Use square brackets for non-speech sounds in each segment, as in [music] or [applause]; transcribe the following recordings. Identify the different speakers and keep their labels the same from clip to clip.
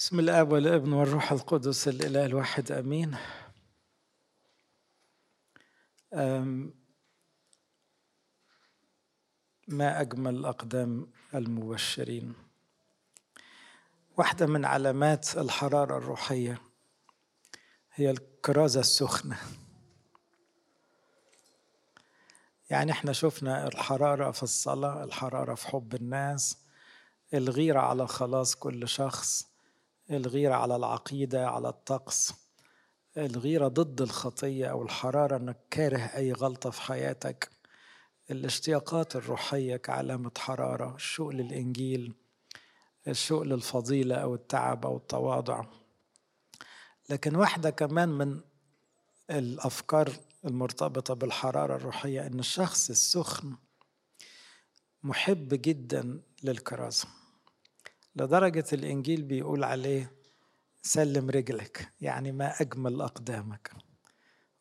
Speaker 1: بسم الاب والابن والروح القدس الإله الواحد آمين. أم ما أجمل اقدام المبشرين؟ واحدة من علامات الحرارة الروحية هي الكرازة السخنة. يعني إحنا شفنا الحرارة في الصلاة الحرارة في حب الناس الغيرة على خلاص كل شخص. الغيرة على العقيدة على الطقس. الغيرة ضد الخطية أو الحرارة أنك كاره أي غلطة في حياتك. الاشتياقات الروحية كعلامة حرارة الشوق للإنجيل الشوق للفضيلة أو التعب أو التواضع. لكن واحدة كمان من الأفكار المرتبطة بالحرارة الروحية أن الشخص السخن محب جدا للكرازه لدرجة الإنجيل بيقول عليه سلم رجلك. يعني ما أجمل أقدامك.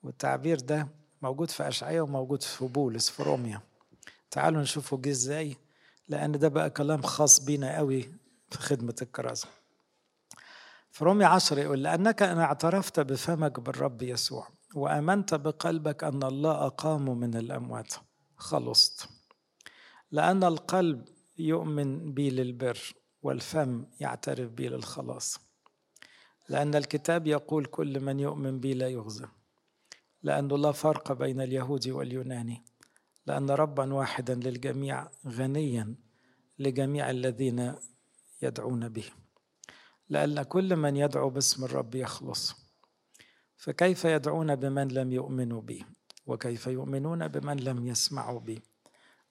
Speaker 1: والتعبير ده موجود في أشعية وموجود في بولس في روميا. تعالوا نشوفه جه إزاي لأن ده بقى كلام خاص بينا قوي في خدمة الكرازة في روميا عشرة يقول لأنك أن اعترفت بفمك بالرب يسوع وآمنت بقلبك أن الله أقامه من الأموات. خلصت. لأن القلب يؤمن بي للبر والفم يعترف بي للخلاص. لأن الكتاب يقول كل من يؤمن بي لا يخزى لأنه لا فرق بين اليهودي واليوناني. لأن ربا واحدا للجميع غنيا لجميع الذين يدعون به. لأن كل من يدعو باسم الرب يخلص. فكيف يدعون بمن لم يؤمنوا بي؟ وكيف يؤمنون بمن لم يسمعوا بي؟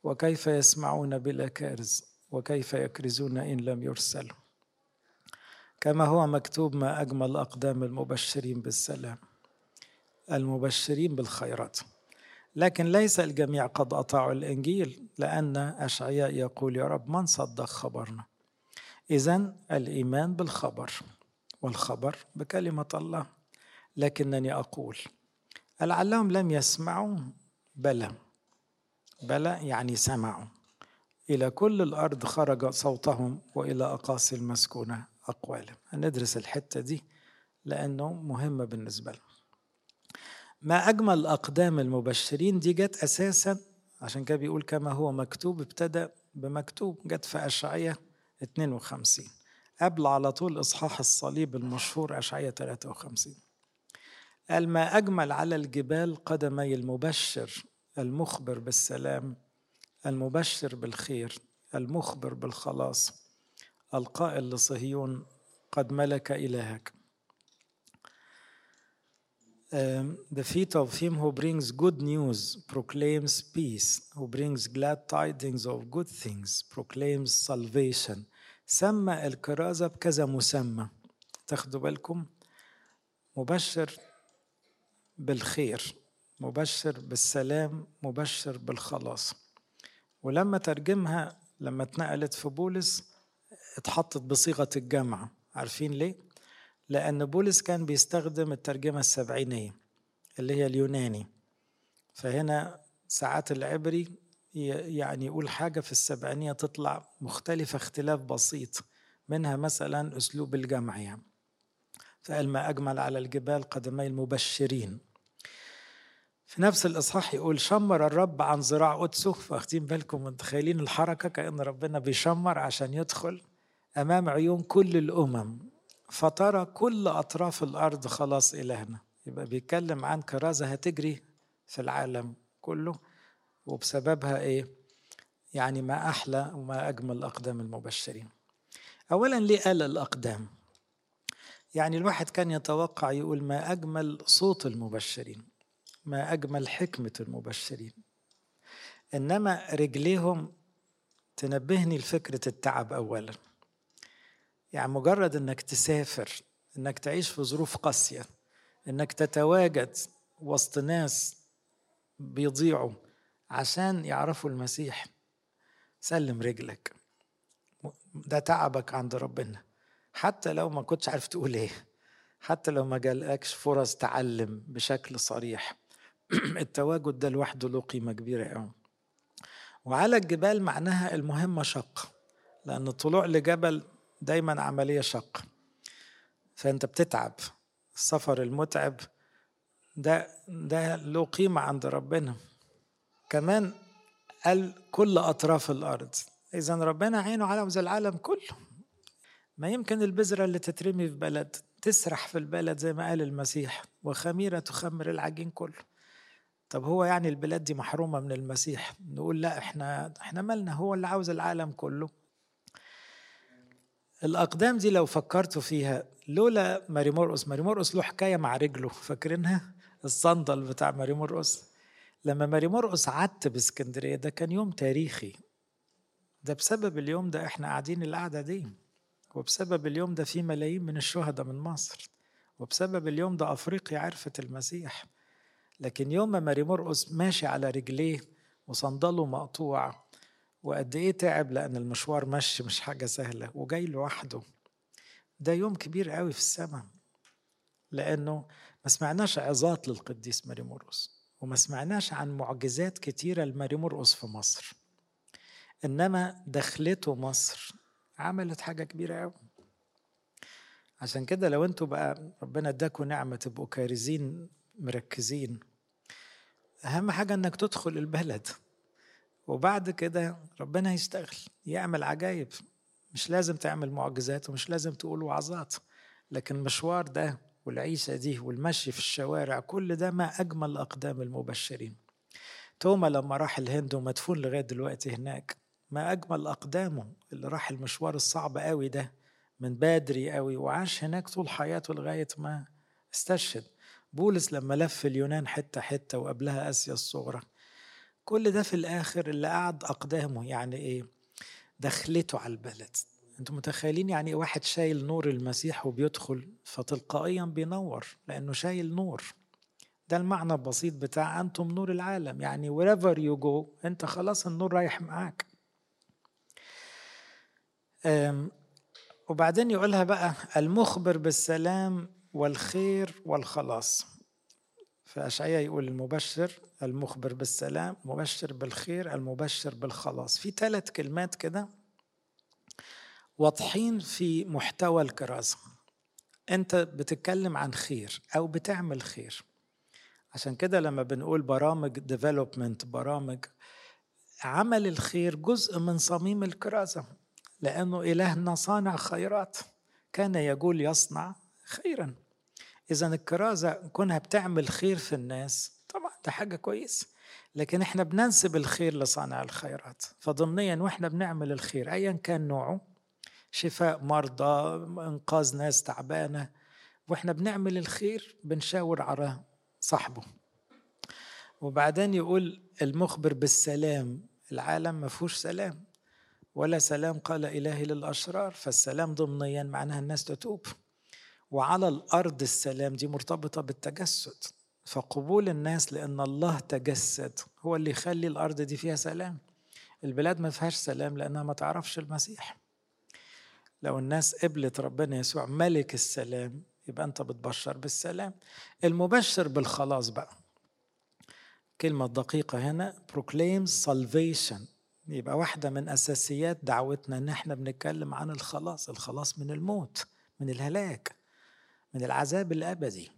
Speaker 1: وكيف يسمعون بلا كارز؟ وكيف يكرزون إن لم يرسلوا. كما هو مكتوب ما أجمل أقدام المبشرين بالسلام المبشرين بالخيرات. لكن ليس الجميع قد أطاعوا الإنجيل لأن أشعياء يقول يا رب من صدق خبرنا؟ إذا الإيمان بالخبر والخبر بكلمة الله. لكنني أقول لعلهم لم يسمعوا بلى بلى يعني سمعوا. إلى كل الأرض خرج صوتهم وإلى أقاصي المسكونة أقوالهم. هندرس الحتة دي لأنه مهمة بالنسبة لنا ما أجمل أقدام المبشرين دي جت أساسا عشان كده بيقول كما هو مكتوب ابتدأ بمكتوب جت في أشعية 52 قبل على طول إصحاح الصليب المشهور أشعية 53 قال ما أجمل على الجبال قدمي المبشر المخبر بالسلام المبشر بالخير المخبر بالخلاص القائل لصهيون قد ملك إلهك. Um, the feet of him who brings good news proclaims peace, who brings glad tidings of good things proclaims salvation. سمى الكرازة بكذا مسمى. تاخدوا بالكم؟ مبشر بالخير مبشر بالسلام مبشر بالخلاص. ولما ترجمها لما اتنقلت في بولس اتحطت بصيغة الجمع. عارفين ليه؟ لأن بولس كان بيستخدم الترجمة السبعينية اللي هي اليوناني. فهنا ساعات العبري يعني يقول حاجة في السبعينية تطلع مختلفة اختلاف بسيط منها مثلا أسلوب الجمع يعني. فقال ما أجمل على الجبال قدمي المبشرين. في نفس الإصحاح يقول شمر الرب عن ذراع قدسه فاخدين بالكم متخيلين الحركة كأن ربنا بيشمر عشان يدخل أمام عيون كل الأمم. فترى كل أطراف الأرض خلاص إلهنا. يبقى بيتكلم عن كرازة هتجري في العالم كله وبسببها إيه؟ يعني ما أحلى وما أجمل أقدام المبشرين. أولا ليه قال الأقدام؟ يعني الواحد كان يتوقع يقول ما أجمل صوت المبشرين. ما أجمل حكمة المبشرين إنما رجليهم تنبهني لفكرة التعب أولا. يعني مجرد إنك تسافر إنك تعيش في ظروف قاسية إنك تتواجد وسط ناس بيضيعوا عشان يعرفوا المسيح سلم رجلك. ده تعبك عند ربنا. حتى لو ما كنتش عارف تقول إيه حتى لو ما جالكش فرص تعلم بشكل صريح. [clears throat] التواجد ده لوحده له قيمة كبيرة قوي. وعلى الجبال معناها المهمة شق لأن الطلوع لجبل دايما عملية شق. فأنت بتتعب السفر المتعب ده ده له قيمة عند ربنا. كمان قال كل أطراف الأرض إذا ربنا عينه على العالم كله. ما يمكن البذرة اللي تترمي في بلد تسرح في البلد زي ما قال المسيح وخميرة تخمر العجين كله. طب هو يعني البلاد دي محرومة من المسيح؟ نقول لا إحنا إحنا مالنا هو اللي عاوز العالم كله. الأقدام دي لو فكرتوا فيها لولا ماري مرقس ماري مرقس له حكاية مع رجله فاكرينها؟ الصندل بتاع ماري مرقس. لما ماري مرقس عدت بإسكندرية ده كان يوم تاريخي. ده بسبب اليوم ده إحنا قاعدين القعدة دي. وبسبب اليوم ده في ملايين من الشهداء من مصر. وبسبب اليوم ده أفريقيا عرفت المسيح. لكن يوم ما ماري مرقس ماشي على رجليه وصندله مقطوع وقد إيه تعب لأن المشوار مشي مش حاجة سهلة وجاي لوحده. ده يوم كبير قوي في السماء لأنه ما سمعناش عظات للقديس ماري مرقس وما سمعناش عن معجزات كتيرة لماري مرقس في مصر. إنما دخلته مصر عملت حاجة كبيرة قوي. عشان كده لو أنتوا بقى ربنا اداكم نعمة تبقوا كارزين مركزين. أهم حاجة إنك تدخل البلد. وبعد كده ربنا يشتغل يعمل عجايب. مش لازم تعمل معجزات ومش لازم تقول وعظات لكن المشوار ده والعيشة دي والمشي في الشوارع كل ده ما أجمل أقدام المبشرين. توما لما راح الهند ومدفون لغاية دلوقتي هناك ما أجمل أقدامه اللي راح المشوار الصعب قوي ده من بدري قوي وعاش هناك طول حياته لغاية ما استشهد بولس لما لف اليونان حتة حتة وقبلها آسيا الصغرى كل ده في الآخر اللي قعد أقدامه يعني إيه؟ دخلته على البلد. أنتم متخيلين يعني واحد شايل نور المسيح وبيدخل فتلقائيا بينور لأنه شايل نور. ده المعنى البسيط بتاع أنتم نور العالم. يعني wherever you go أنت خلاص النور رايح معاك. وبعدين يقولها بقى المخبر بالسلام والخير والخلاص. فأشعياء يقول المبشر المخبر بالسلام مبشر بالخير المبشر بالخلاص. في ثلاث كلمات كده واضحين في محتوى الكرازة أنت بتتكلم عن خير أو بتعمل خير. عشان كده لما بنقول برامج ديفلوبمنت برامج عمل الخير جزء من صميم الكرازة لأنه إلهنا صانع خيرات. كان يقول يصنع خيرا. إذا الكرازة كونها بتعمل خير في الناس طبعا ده حاجة كويسة. لكن إحنا بننسب الخير لصانع الخيرات. فضمنيا وإحنا بنعمل الخير ايا كان نوعه شفاء مرضى إنقاذ ناس تعبانة وإحنا بنعمل الخير بنشاور على صاحبه. وبعدين يقول المخبر بالسلام العالم ما فيهوش سلام. ولا سلام قال إلهي للأشرار فالسلام ضمنيا معناها الناس تتوب. وعلى الأرض السلام دي مرتبطة بالتجسد. فقبول الناس لأن الله تجسد هو اللي يخلي الأرض دي فيها سلام. البلاد ما فيهاش سلام لأنها ما تعرفش المسيح. لو الناس قبلت ربنا يسوع ملك السلام يبقى أنت بتبشر بالسلام. المبشر بالخلاص بقى. كلمة دقيقة هنا proclaims salvation. يبقى واحدة من أساسيات دعوتنا إن إحنا بنتكلم عن الخلاص. الخلاص من الموت من الهلاك. من العذاب الأبدي.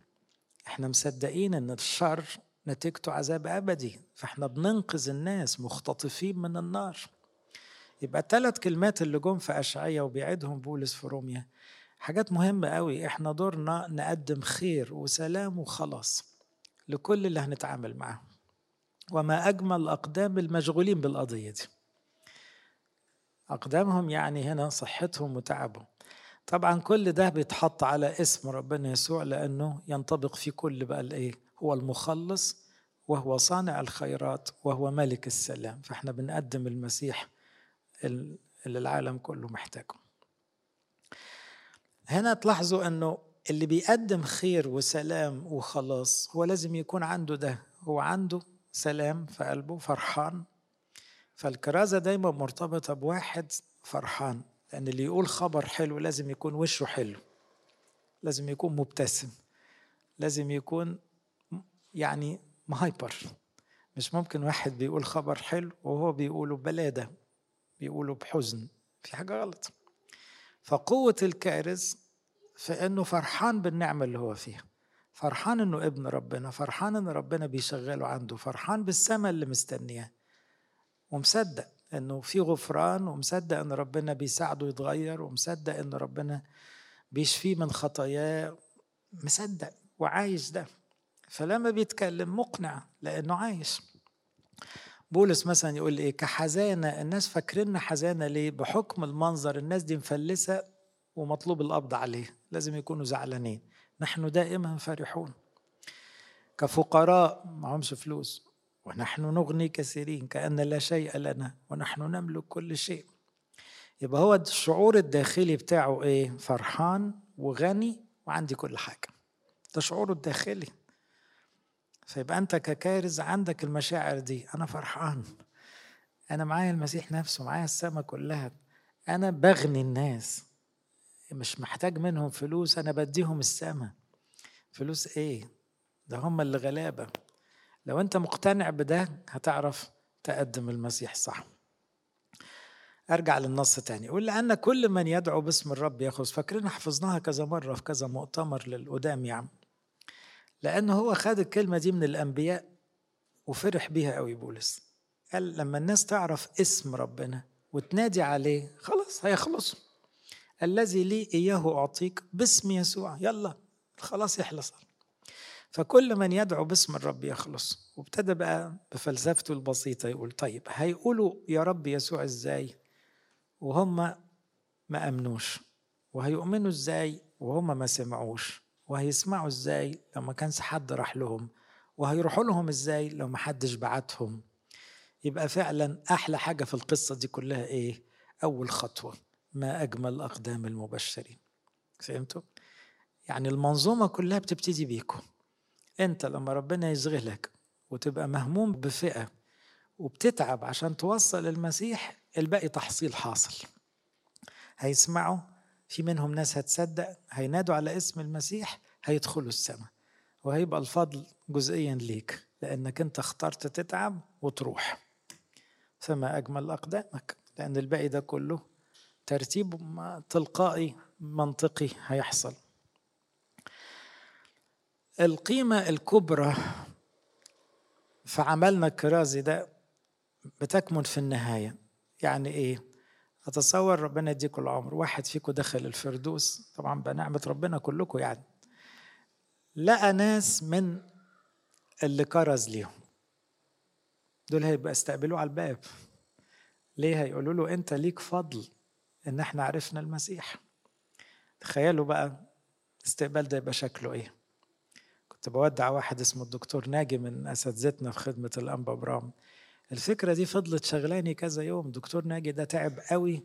Speaker 1: إحنا مصدقين إن الشر نتيجته عذاب أبدي فإحنا بننقذ الناس مختطفين من النار. يبقى الثلاث كلمات اللي جم في اشعيا وبيعيدهم بولس في روميا حاجات مهمة قوي. إحنا دورنا نقدم خير وسلام وخلاص لكل اللي هنتعامل معاه وما أجمل أقدام المشغولين بالقضية دي. أقدامهم يعني هنا صحتهم وتعبهم. طبعا كل ده بيتحط على اسم ربنا يسوع لأنه ينطبق في كل بقى الإيه؟ هو المخلص وهو صانع الخيرات وهو ملك السلام. فإحنا بنقدم المسيح اللي العالم كله محتاجه. هنا تلاحظوا إنه اللي بيقدم خير وسلام وخلاص هو لازم يكون عنده ده. هو عنده سلام في قلبه فرحان. فالكرازة دايما مرتبطة بواحد فرحان. لأن اللي يقول خبر حلو لازم يكون وشه حلو لازم يكون مبتسم لازم يكون يعني مهايبر مش ممكن واحد بيقول خبر حلو وهو بيقوله بلادة بيقوله بحزن في حاجة غلط. فقوة الكارز في إنه فرحان بالنعمة اللي هو فيها فرحان إنه ابن ربنا فرحان إن ربنا بيشغله عنده فرحان بالسماء اللي مستنياه ومصدق. إنه في غفران ومصدق إن ربنا بيساعده يتغير ومصدق إن ربنا بيشفيه من خطاياه. مصدق وعايش ده. فلما بيتكلم مقنع لأنه عايش. بولس مثلا يقول إيه؟ كحزانة الناس فاكريننا حزانة ليه؟ بحكم المنظر الناس دي مفلسة ومطلوب القبض عليه. لازم يكونوا زعلانين. نحن دائما فرحون. كفقراء معهمش فلوس. ونحن نغني كثيرين كأن لا شيء لنا ونحن نملك كل شيء. يبقى هو الشعور الداخلي بتاعه إيه؟ فرحان وغني وعندي كل حاجة. ده شعوره الداخلي. فيبقى أنت ككارز عندك المشاعر دي. أنا فرحان. أنا معايا المسيح نفسه معايا السماء كلها. أنا بغني الناس. مش محتاج منهم فلوس أنا بديهم السماء. فلوس إيه؟ ده هم اللي غلابة. لو أنت مقتنع بده هتعرف تقدم المسيح صح. أرجع للنص تاني يقول لأن كل من يدعو باسم الرب ياخذ فاكرين حفظناها كذا مرة في كذا مؤتمر للقدام يا عم. لأنه هو خد الكلمة دي من الأنبياء وفرح بيها قوي بولس. قال لما الناس تعرف اسم ربنا وتنادي عليه خلاص هيخلصوا الذي لي إياه أعطيك باسم يسوع. يلا خلاص يخلص. فكل من يدعو باسم الرب يخلص. وابتدى بقى بفلسفته البسيطة يقول طيب هيقولوا يا رب يسوع إزاي وهم ما أمنوش؟ وهيؤمنوا إزاي وهم ما سمعوش؟ وهيسمعوا إزاي لو ما كانش حد راح لهم؟ وهيروحوا لهم إزاي لو ما حدش بعتهم؟ يبقى فعلا أحلى حاجة في القصة دي كلها إيه؟ أول خطوة ما أجمل أقدام المبشرين. فهمتوا؟ يعني المنظومة كلها بتبتدي بيكم. انت لما ربنا يشغلك وتبقى مهموم بفئة وبتتعب عشان توصل المسيح الباقي تحصيل حاصل. هيسمعوا في منهم ناس هتصدق هينادوا على اسم المسيح هيدخلوا السماء. وهيبقى الفضل جزئيا ليك لأنك انت اخترت تتعب وتروح. فما أجمل أقدامك لأن الباقي ده كله ترتيب تلقائي منطقي هيحصل. القيمة الكبرى في عملنا الكرازي ده بتكمن في النهاية. يعني إيه؟ أتصور ربنا يديكم العمر. واحد فيكم دخل الفردوس. طبعا بنعمة ربنا كلكم يعني. لقى ناس من اللي كرز ليهم. دول هيبقى استقبلوه على الباب. ليه هيقولوا له أنت ليك فضل إن إحنا عرفنا المسيح؟ تخيلوا بقى الاستقبال ده يبقى شكله إيه؟ كنت بودع واحد اسمه الدكتور ناجي من أساتذتنا في خدمة الأنبا برام الفكرة دي فضلت شغلاني كذا يوم. دكتور ناجي ده تعب قوي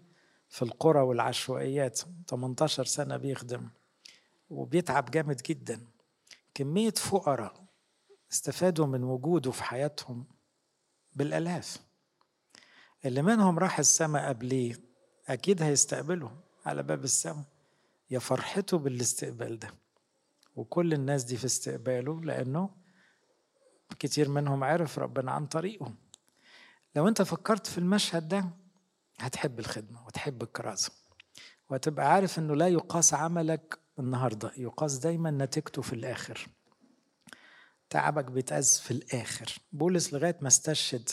Speaker 1: في القرى والعشوائيات 18 سنة بيخدم وبيتعب جامد جدا. كمية فقراء استفادوا من وجوده في حياتهم بالآلاف. اللي منهم راح السماء قبليه أكيد هيستقبله على باب السماء يا فرحته بالاستقبال ده. وكل الناس دي في استقباله لأنه كتير منهم عرف ربنا عن طريقه لو أنت فكرت في المشهد ده هتحب الخدمة وتحب الكرازة وهتبقى عارف إنه لا يقاس عملك النهاردة يقاس دايما نتيجته في الآخر. تعبك بيتأز في الآخر. بولس لغاية ما استشهد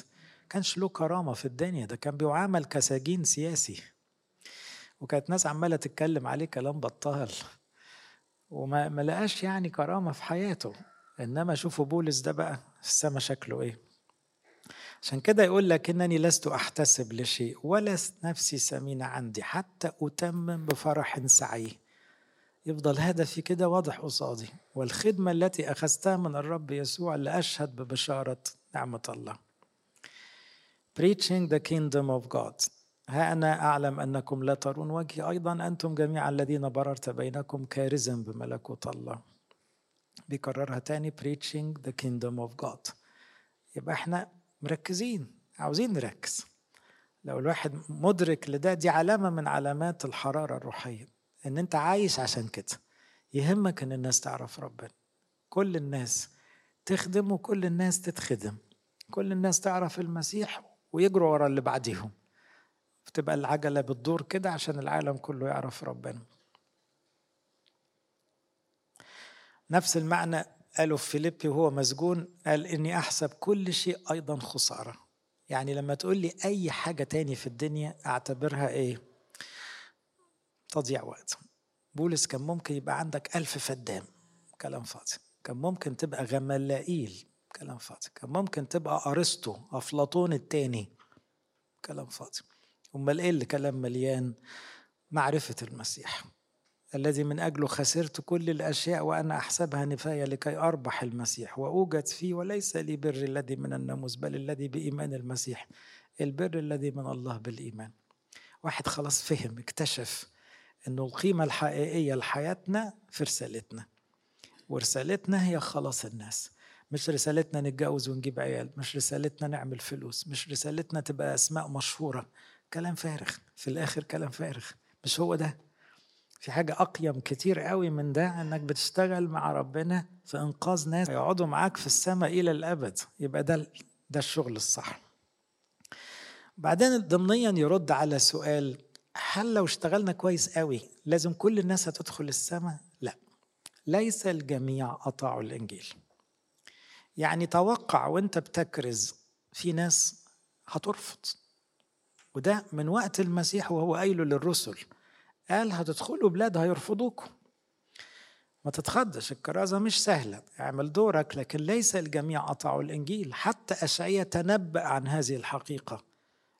Speaker 1: كانش له كرامة في الدنيا ده كان بيعامل كسجين سياسي. وكانت ناس عمالة تتكلم عليه كلام بطال. وما ما لقاش يعني كرامة في حياته. إنما شوفوا بولس ده بقى في السما شكله إيه. عشان كده يقول لك إنني لست أحتسب لشيء ولا نفسي سمينة عندي حتى أتمم بفرح سعي. يفضل هدفي كده واضح قصادي. والخدمة التي أخذتها من الرب يسوع لأشهد ببشارة نعمة الله. Preaching the kingdom of God. ها أنا أعلم أنكم لا ترون وجهي. أيضا أنتم جميعا الذين بررت بينكم كارزا بملكوت الله. بيكررها تاني preaching the kingdom of God. يبقى إحنا مركزين عاوزين نركز. لو الواحد مدرك لده دي علامة من علامات الحرارة الروحية. إن أنت عايش عشان كده. يهمك إن الناس تعرف ربنا. كل الناس تخدم وكل الناس تتخدم. كل الناس تعرف المسيح ويجروا ورا اللي بعديهم. بتبقى العجلة بتدور كده عشان العالم كله يعرف ربنا. نفس المعنى قاله في فيليبي وهو مسجون قال إني أحسب كل شيء أيضا خسارة. يعني لما تقول لي أي حاجة تاني في الدنيا أعتبرها إيه؟ تضيع وقت. بولس كان ممكن يبقى عندك ألف فدام كلام فاضي كان ممكن تبقى غملائيل كلام فاضي كان ممكن تبقى أرسطو أفلاطون التاني كلام فاضي أمال إيه اللي كلام مليان؟ معرفة المسيح الذي من أجله خسرت كل الأشياء وأنا أحسبها نفاية لكي أربح المسيح وأوجد فيه وليس لي بر الذي من الناموس بل الذي بإيمان المسيح البر الذي من الله بالإيمان. واحد خلاص فهم اكتشف أنه القيمة الحقيقية لحياتنا في رسالتنا. ورسالتنا هي خلاص الناس. مش رسالتنا نتجوز ونجيب عيال مش رسالتنا نعمل فلوس مش رسالتنا تبقى أسماء مشهورة. كلام فارغ في الآخر كلام فارغ. مش هو ده. في حاجة أقيم كتير قوي من ده إنك بتشتغل مع ربنا في إنقاذ ناس يقعدوا معاك في السماء إلى الأبد. يبقى ده ده الشغل الصح. بعدين ضمنيا يرد على سؤال هل لو اشتغلنا كويس قوي لازم كل الناس هتدخل السماء؟ لا. ليس الجميع أطاعوا الإنجيل. يعني توقع وأنت بتكرز في ناس هترفض. وده من وقت المسيح وهو قايله للرسل. قال هتدخلوا بلاد هيرفضوكم. ما تتخضش الكرازة مش سهلة. اعمل دورك لكن ليس الجميع أطاعوا الإنجيل. حتى أشعية تنبأ عن هذه الحقيقة.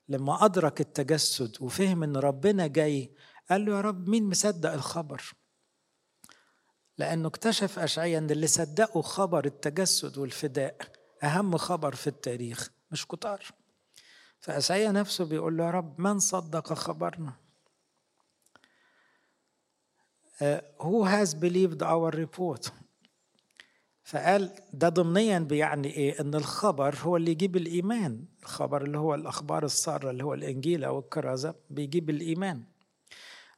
Speaker 1: لما أدرك التجسد وفهم إن ربنا جاي قال له يا رب مين مصدق الخبر؟ لأنه اكتشف أشعيا أن اللي صدقوا خبر التجسد والفداء أهم خبر في التاريخ مش كتار. فأشعيا نفسه بيقول له يا رب من صدق خبرنا؟ Uh, who has believed our report? فقال ده ضمنيا بيعني إيه؟ إن الخبر هو اللي يجيب الإيمان. الخبر اللي هو الأخبار السارة اللي هو الإنجيل أو الكرازة بيجيب الإيمان.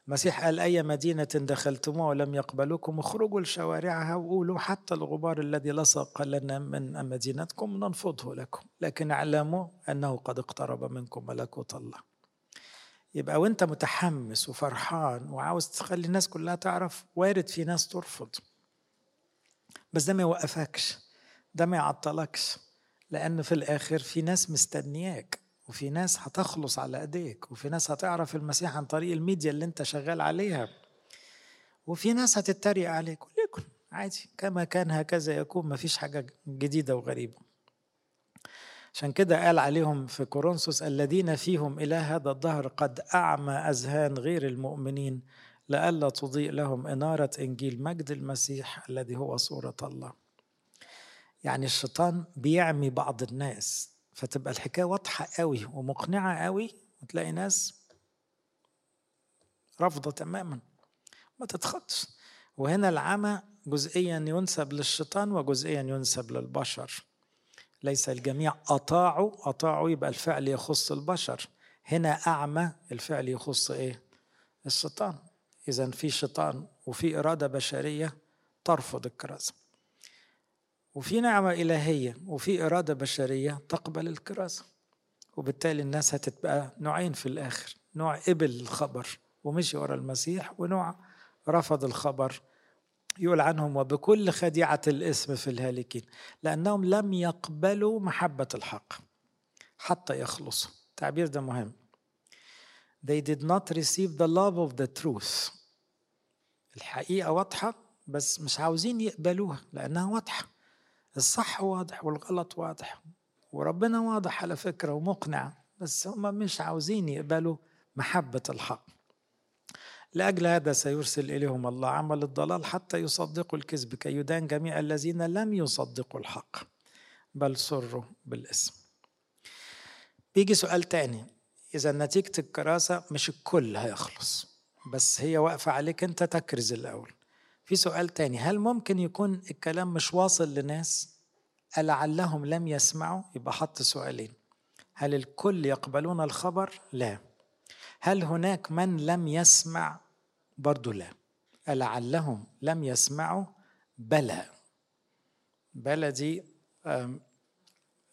Speaker 1: المسيح قال أي مدينة دخلتموها ولم يقبلوكم اخرجوا لشوارعها وقولوا حتى الغبار الذي لصق لنا من مدينتكم ننفضه لكم. لكن اعلموا أنه قد اقترب منكم ملكوت الله. يبقى وأنت متحمس وفرحان وعاوز تخلي الناس كلها تعرف وارد في ناس ترفض. بس ده ما يوقفكش ده ما يعطلكش لأن في الآخر في ناس مستنياك. وفي ناس هتخلص على إيديك وفي ناس هتعرف المسيح عن طريق الميديا اللي أنت شغال عليها. وفي ناس هتتريق عليك وليكن عادي كما كان هكذا يكون مفيش حاجة جديدة وغريبة. عشان كده قال عليهم في كورنثوس الذين فيهم إلى هذا الظهر قد أعمى أذهان غير المؤمنين لئلا تضيء لهم إنارة إنجيل مجد المسيح الذي هو صورة الله. يعني الشيطان بيعمي بعض الناس. فتبقى الحكاية واضحة قوي ومقنعة قوي وتلاقي ناس رافضة تماما. ما تتخطش. وهنا العمى جزئيا ينسب للشيطان وجزئيا ينسب للبشر. ليس الجميع أطاعوا أطاعوا يبقى الفعل يخص البشر. هنا أعمى الفعل يخص إيه؟ الشيطان. إذا في شيطان وفي إرادة بشرية ترفض الكرازة. وفي نعمة إلهية وفي إرادة بشرية تقبل الكرازة وبالتالي الناس هتبقى نوعين في الآخر نوع قبل الخبر ومشي ورا المسيح ونوع رفض الخبر يقول عنهم وبكل خديعة الاسم في الهالكين لأنهم لم يقبلوا محبة الحق حتى يخلصوا. التعبير ده مهم. They did not receive the love of the truth. الحقيقة واضحة بس مش عاوزين يقبلوها لأنها واضحة. الصح واضح والغلط واضح. وربنا واضح على فكرة ومقنع بس هم مش عاوزين يقبلوا محبة الحق. لأجل هذا سيرسل إليهم الله عمل الضلال حتى يصدقوا الكذب كي يدان جميع الذين لم يصدقوا الحق بل سروا بالاسم. بيجي سؤال تاني. إذا نتيجة الكراسة مش الكل هيخلص بس هي واقفة عليك أنت تكرز الأول. في سؤال تاني. هل ممكن يكون الكلام مش واصل لناس؟ ألعلهم لم يسمعوا؟ يبقى حط سؤالين. هل الكل يقبلون الخبر؟ لا. هل هناك من لم يسمع؟ برضو لا. ألعلهم لم يسمعوا؟ بلى. بلى دي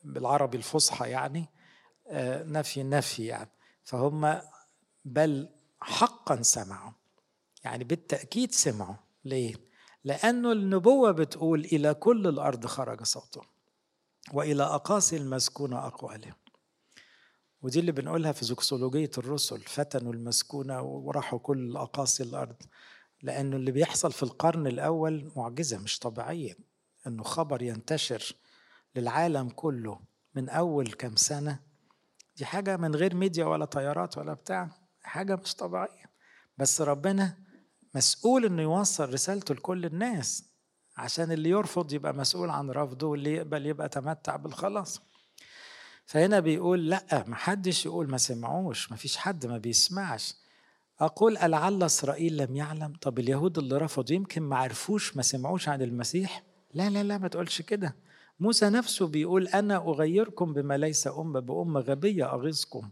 Speaker 1: بالعربي الفصحى يعني نفي نفي يعني. فهم بل حقا سمعوا. يعني بالتأكيد سمعوا. ليه؟ لأنه النبوة بتقول إلى كل الأرض خرج صوته وإلى أقاصي المسكونة أقواله ودي اللي بنقولها في زوكسولوجية الرسل فتنوا المسكونة وراحوا كل أقاصي الأرض. لأنه اللي بيحصل في القرن الأول معجزة مش طبيعية إنه خبر ينتشر للعالم كله من أول كام سنة. دي حاجة من غير ميديا ولا طيارات ولا بتاع حاجة مش طبيعية. بس ربنا مسؤول إنه يوصل رسالته لكل الناس عشان اللي يرفض يبقى مسؤول عن رفضه واللي يقبل يبقى تمتع بالخلاص. فهنا بيقول لأ محدش يقول ما سمعوش ما فيش حد ما بيسمعش. أقول ألعل إسرائيل لم يعلم؟ طب اليهود اللي رفضوا يمكن ما عرفوش ما سمعوش عن المسيح؟ لا لا لا ما تقولش كده. موسى نفسه بيقول أنا أغيركم بما ليس أمة بأمة غبية أغيظكم.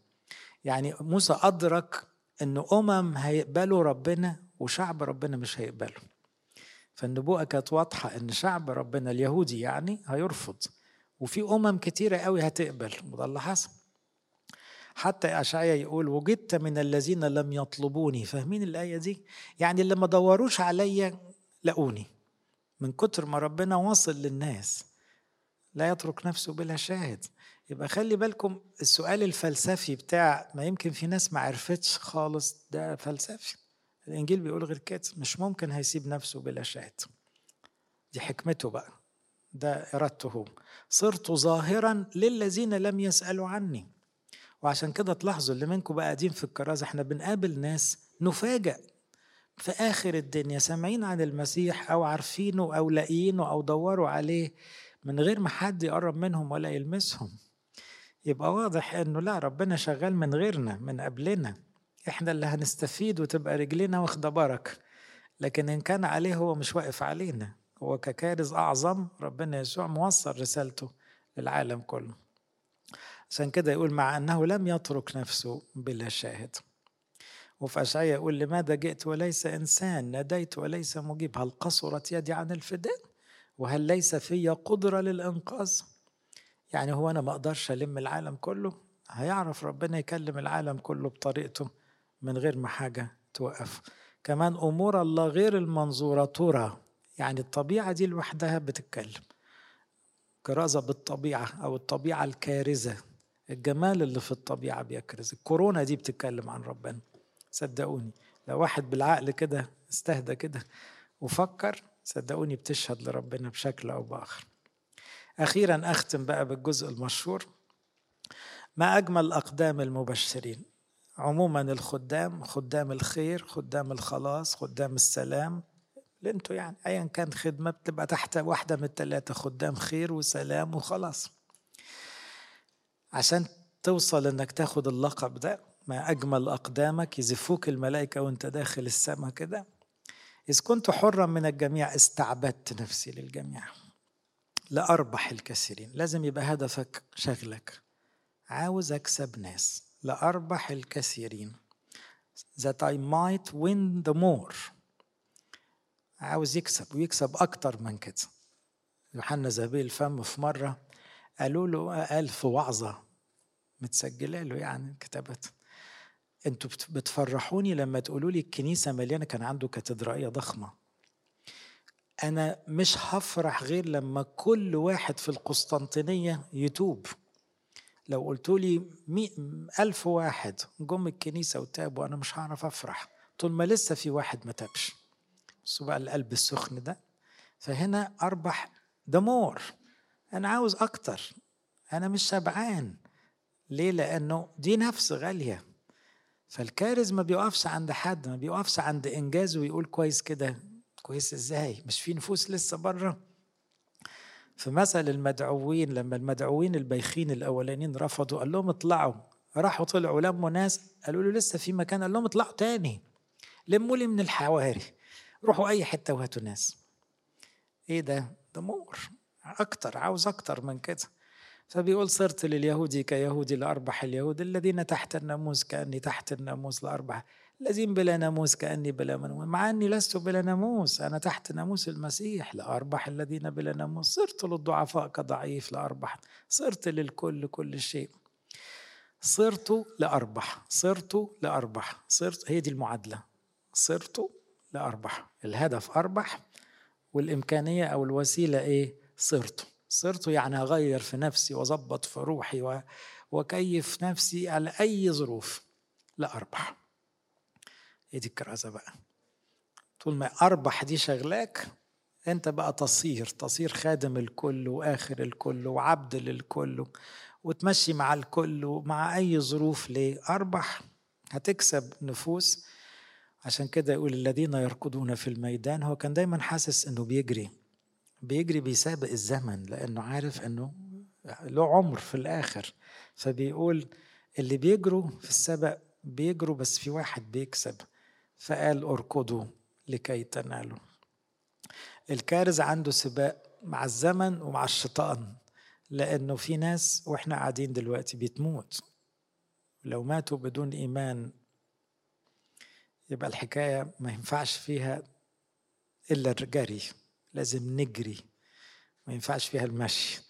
Speaker 1: يعني موسى أدرك أن أمم هيقبلوا ربنا وشعب ربنا مش هيقبله. فالنبوءة كانت واضحة أن شعب ربنا اليهودي يعني هيرفض وفي أمم كتيرة قوي هتقبل. وده اللي حصل. حتى أشعيا يقول وجدت من الذين لم يطلبوني فاهمين الآية دي؟ يعني اللي ما دوروش عليا لقوني. من كتر ما ربنا واصل للناس لا يترك نفسه بلا شاهد. يبقى خلي بالكم السؤال الفلسفي بتاع ما يمكن في ناس ما عرفتش خالص ده فلسفي. الإنجيل بيقول غير كده مش ممكن هيسيب نفسه بلا شاهد. دي حكمته بقى ده إرادته. هو صرت ظاهرا للذين لم يسألوا عني. وعشان كده تلاحظوا اللي منكم بقى قاعدين في الكرازة إحنا بنقابل ناس نفاجئ في آخر الدنيا سامعين عن المسيح أو عارفينه أو لاقيينه أو دوروا عليه من غير ما حد يقرب منهم ولا يلمسهم. يبقى واضح إنه لا ربنا شغال من غيرنا من قبلنا. إحنا اللي هنستفيد وتبقى رجلنا واخدة بركة. لكن إن كان عليه هو مش واقف علينا. هو ككارز أعظم ربنا يسوع موصل رسالته للعالم كله. عشان كده يقول مع أنه لم يترك نفسه بلا شاهد. وفي اشعياء يقول لماذا جئت وليس إنسان؟ ناديت وليس مجيب. هل قصرت يدي عن الفداء؟ وهل ليس في قدرة للإنقاذ؟ يعني هو أنا ما أقدرش ألم العالم كله؟ هيعرف ربنا يكلم العالم كله بطريقته. من غير ما حاجة توقف. كمان أمور الله غير المنظورة ترى. يعني الطبيعة دي لوحدها بتتكلم. كرازة بالطبيعة أو الطبيعة الكارزة. الجمال اللي في الطبيعة بيكرز. الكورونا دي بتتكلم عن ربنا. صدقوني. لو واحد بالعقل كده استهدى كده وفكر صدقوني بتشهد لربنا بشكل أو بآخر. أخيرا أختم بقى بالجزء المشهور. ما أجمل اقدام المبشرين؟ عموما الخدام خدام الخير خدام الخلاص خدام السلام اللي أنتوا يعني ايا كان خدمة بتبقى تحت واحدة من الثلاثه خدام خير وسلام وخلاص. عشان توصل إنك تاخد اللقب ده ما أجمل أقدامك يزفوك الملائكة وأنت داخل السماء كده. إذ كنت حرا من الجميع استعبدت نفسي للجميع لأربح الكثيرين. لازم يبقى هدفك شغلك. عاوز أكسب ناس. لأربح الكثيرين. That I might win the more. عاوز يكسب ويكسب أكتر من كده. يوحنا زبيل الفم في مرة قالوا له قال في وعظة. متسجلة له يعني كتبت أنتوا بتفرحوني لما تقولوا لي الكنيسة مليانة كان عنده كاتدرائية ضخمة. أنا مش هفرح غير لما كل واحد في القسطنطينية يتوب. لو قلتوا لي ألف واحد جم الكنيسة وتابوا أنا مش هعرف أفرح. طول ما لسه في واحد ما تابش. بصوا بقى القلب السخن ده. فهنا أربح دمور. أنا عاوز أكتر. أنا مش شبعان ليه؟ لأنه دي نفس غالية. فالكارز ما بيقفش عند حد ما بيقفش عند إنجاز ويقول كويس كده. كويس إزاي؟ مش في نفوس لسه بره. في مثل المدعوين لما المدعوين البايخين الأولانيين رفضوا قال لهم اطلعوا. راحوا طلعوا لموا ناس قالوا له لسه في مكان قال لهم اطلعوا تاني. لموا لي من الحواري. روحوا أي حتة وهاتوا ناس. إيه ده؟ ده مور. أكتر عاوز أكتر من كده. فبيقول صرت لليهودي كيهودي لأربح اليهود الذين تحت الناموس كأني تحت الناموس لأربح. الذين بلا ناموس كأني بلا ناموس مع أني لست بلا ناموس أنا تحت ناموس المسيح. لاربح الذين بلا ناموس. صرت للضعفاء كضعيف لاربح صرت للكل كل شيء. صرت لاربح صرت لاربح صرت هي دي المعادلة. صرت لأربح الهدف أربح والإمكانية أو الوسيلة إيه؟ صرته صرته يعني أغير في نفسي وأظبط في روحي و... وكيف نفسي على أي ظروف. لا إيه دي الكرازة بقى. طول ما أربح دي شغلاك أنت بقى تصير تصير خادم الكل وآخر الكل وعبد للكل وتمشي مع الكل ومع أي ظروف ليه. أربح هتكسب نفوس. عشان كده يقول الذين يركضون في الميدان هو كان دايما حاسس إنه بيجري. بيجري بيسابق الزمن لأنه عارف إنه له عمر في الآخر. فبيقول اللي بيجروا في السبق بيجروا بس في واحد بيكسب. فقال اركضوا لكي تنالوا. الكارز عنده سباق مع الزمن ومع الشيطان لأنه في ناس وإحنا قاعدين دلوقتي بتموت. لو ماتوا بدون إيمان يبقى الحكاية ما ينفعش فيها إلا الجري لازم نجري ما ينفعش فيها المشي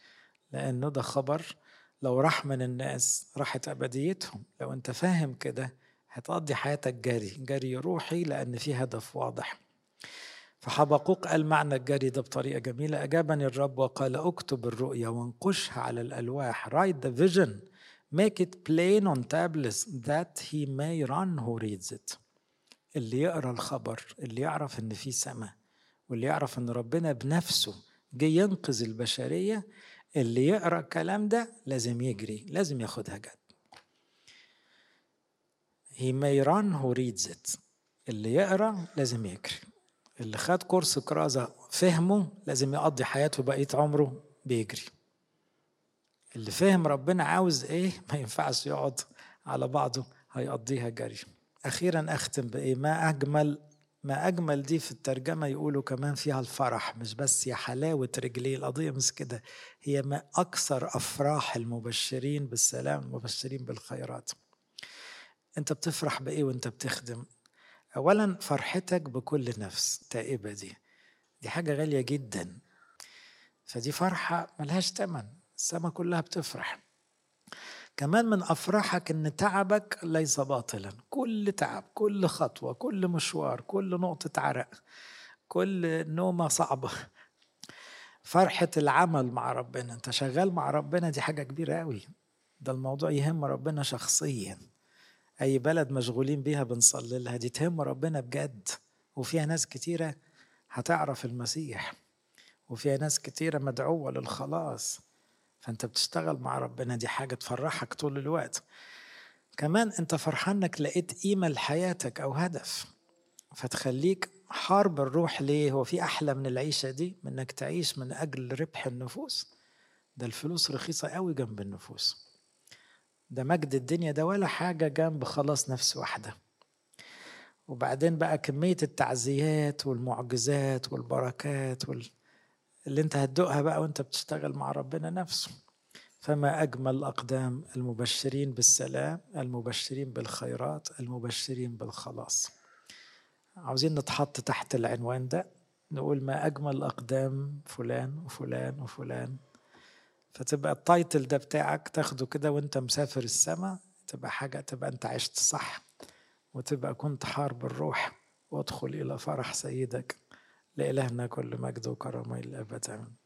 Speaker 1: لأنه ده خبر لو راح من الناس راحت أبديتهم. لو أنت فاهم كده هتقضي حياتك جري جري روحي لأن في هدف واضح. فحبقوق قال معنى الجري ده بطريقة جميلة. أجابني الرب وقال اكتب الرؤيا وانقشها على الألواح. Write the vision. Make it plain on tablets that he may run who reads it. اللي يقرأ الخبر اللي يعرف إن في سماء واللي يعرف إن ربنا بنفسه جه ينقذ البشرية اللي يقرأ الكلام ده لازم يجري لازم ياخدها جد. He may run who reads it. اللي يقرأ لازم يجري اللي خد كورس كرازة فهمه لازم يقضي حياته بقية عمره بيجري. اللي فهم ربنا عاوز إيه ما ينفعش يقعد على بعضه هيقضيها جري. أخيرا أختم بإيه؟ ما أجمل ما أجمل دي في الترجمة يقولوا كمان فيها الفرح مش بس يا حلاوة رجليه القضية مش كده. هي ما أكثر أفراح المبشرين بالسلام المبشرين بالخيرات. أنت بتفرح بإيه وأنت بتخدم؟ اولا فرحتك بكل نفس تائبه دي. دي حاجة غالية جدا. فدي فرحة ملهاش تمن السماء كلها بتفرح. كمان من افراحك إن تعبك ليس باطلا. كل تعب كل خطوة كل مشوار كل نقطة عرق كل نومة صعبة. فرحة العمل مع ربنا أنت شغال مع ربنا دي حاجة كبيرة قوي ده الموضوع يهم ربنا شخصيا. أي بلد مشغولين بيها بنصلي لها دي تهم ربنا بجد. وفيها ناس كتيرة هتعرف المسيح. وفيها ناس كتيرة مدعوة للخلاص. فأنت بتشتغل مع ربنا. دي حاجة تفرحك طول الوقت. كمان أنت فرحان إنك لقيت قيمة لحياتك أو هدف. فتخليك حارب الروح ليه؟ هو في أحلى من العيشة دي؟ من إنك تعيش من أجل ربح النفوس. ده الفلوس رخيصة قوي جنب النفوس. ده مجد الدنيا ده ولا حاجة جنب خلاص نفس واحدة. وبعدين بقى كمية التعزيات والمعجزات والبركات وال... اللي انت هتدوقها بقى وانت بتشتغل مع ربنا نفسه. فما أجمل أقدام المبشرين بالسلام المبشرين بالخيرات المبشرين بالخلاص. عاوزين نتحط تحت العنوان ده نقول ما أجمل أقدام فلان وفلان وفلان. فتبقى التايتل ده بتاعك تاخده كده وانت مسافر السماء تبقى حاجة تبقى انت عشت صح وتبقى كنت حارب الروح وادخل إلى فرح سيدك. لإلهنا كل مجد وكرم إلى الأبد آمين